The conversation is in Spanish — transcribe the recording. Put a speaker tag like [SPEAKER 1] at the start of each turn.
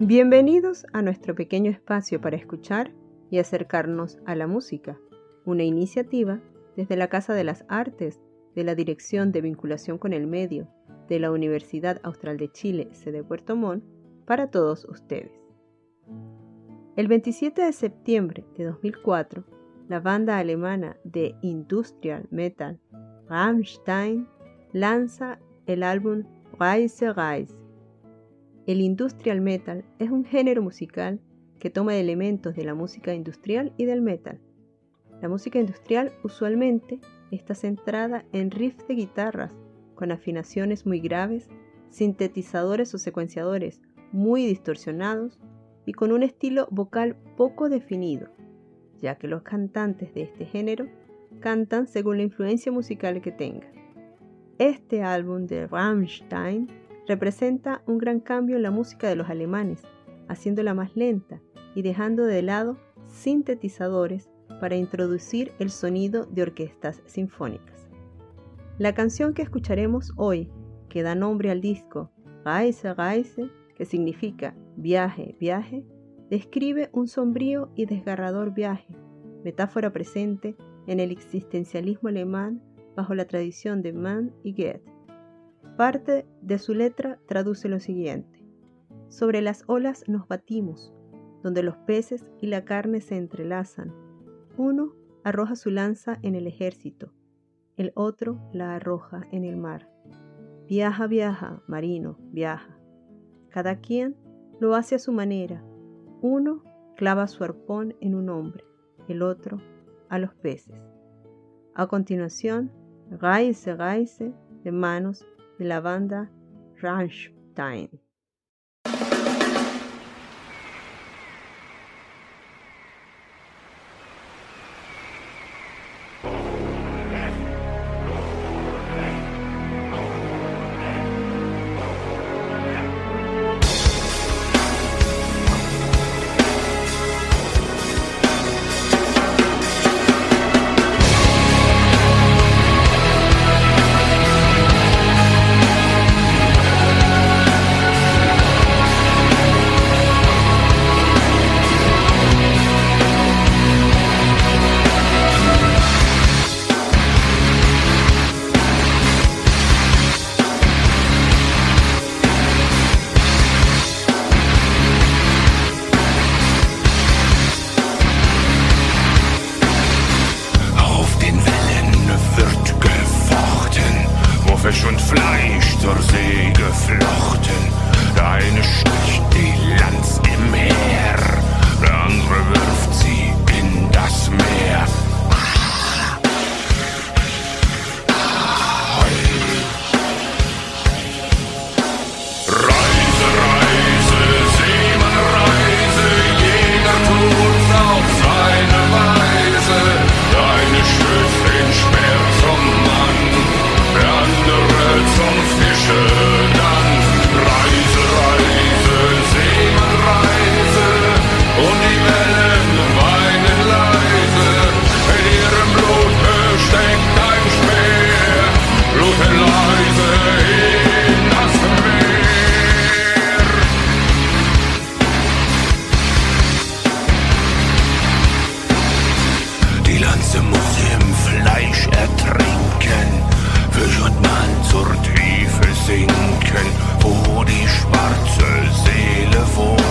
[SPEAKER 1] Bienvenidos a nuestro pequeño espacio para escuchar y acercarnos a la música, una iniciativa desde la Casa de las Artes de la Dirección de Vinculación con el Medio de la Universidad Austral de Chile, sede Puerto Montt, para todos ustedes. El 27 de septiembre de 2004, la banda alemana de industrial metal Rammstein lanza el álbum Reise Reise el industrial metal es un género musical que toma elementos de la música industrial y del metal. La música industrial usualmente está centrada en riffs de guitarras con afinaciones muy graves, sintetizadores o secuenciadores muy distorsionados y con un estilo vocal poco definido, ya que los cantantes de este género cantan según la influencia musical que tengan. Este álbum de Rammstein representa un gran cambio en la música de los alemanes, haciéndola más lenta y dejando de lado sintetizadores para introducir el sonido de orquestas sinfónicas. La canción que escucharemos hoy, que da nombre al disco Reise, Reise, que significa viaje, viaje, describe un sombrío y desgarrador viaje, metáfora presente en el existencialismo alemán bajo la tradición de Mann y Goethe. Parte de su letra traduce lo siguiente. Sobre las olas nos batimos, donde los peces y la carne se entrelazan. Uno arroja su lanza en el ejército, el otro la arroja en el mar. Viaja, viaja, marino, viaja. Cada quien lo hace a su manera. Uno clava su arpón en un hombre, el otro a los peces. A continuación, Reise, Reise, de manos de la banda Rammstein.
[SPEAKER 2] ertrinken, Fisch und zur Tiefe sinken, wo die schwarze Seele wohnt.